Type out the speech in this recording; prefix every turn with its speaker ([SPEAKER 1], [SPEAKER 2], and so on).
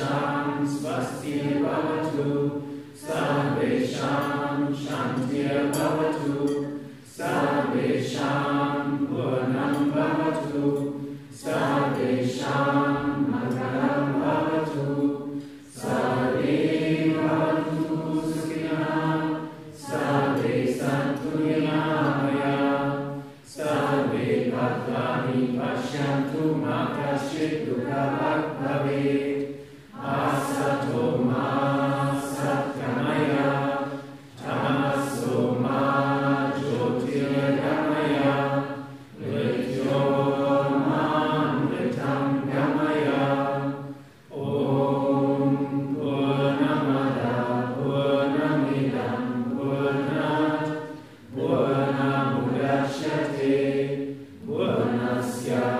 [SPEAKER 1] सर्वेषां स्वस्ति भवतु सर्वेषां शान्तिर्भवतु सर्वेषां पूर्णं भवतु सर्वेषां मङ्गलं भवतु सर्वे भवन्तु सुखिनः सर्वे सन्तु निरामया सर्वे भद्राणि पश्यन्तु मा कश्चित् दुःखभाग् भवेत् Yeah.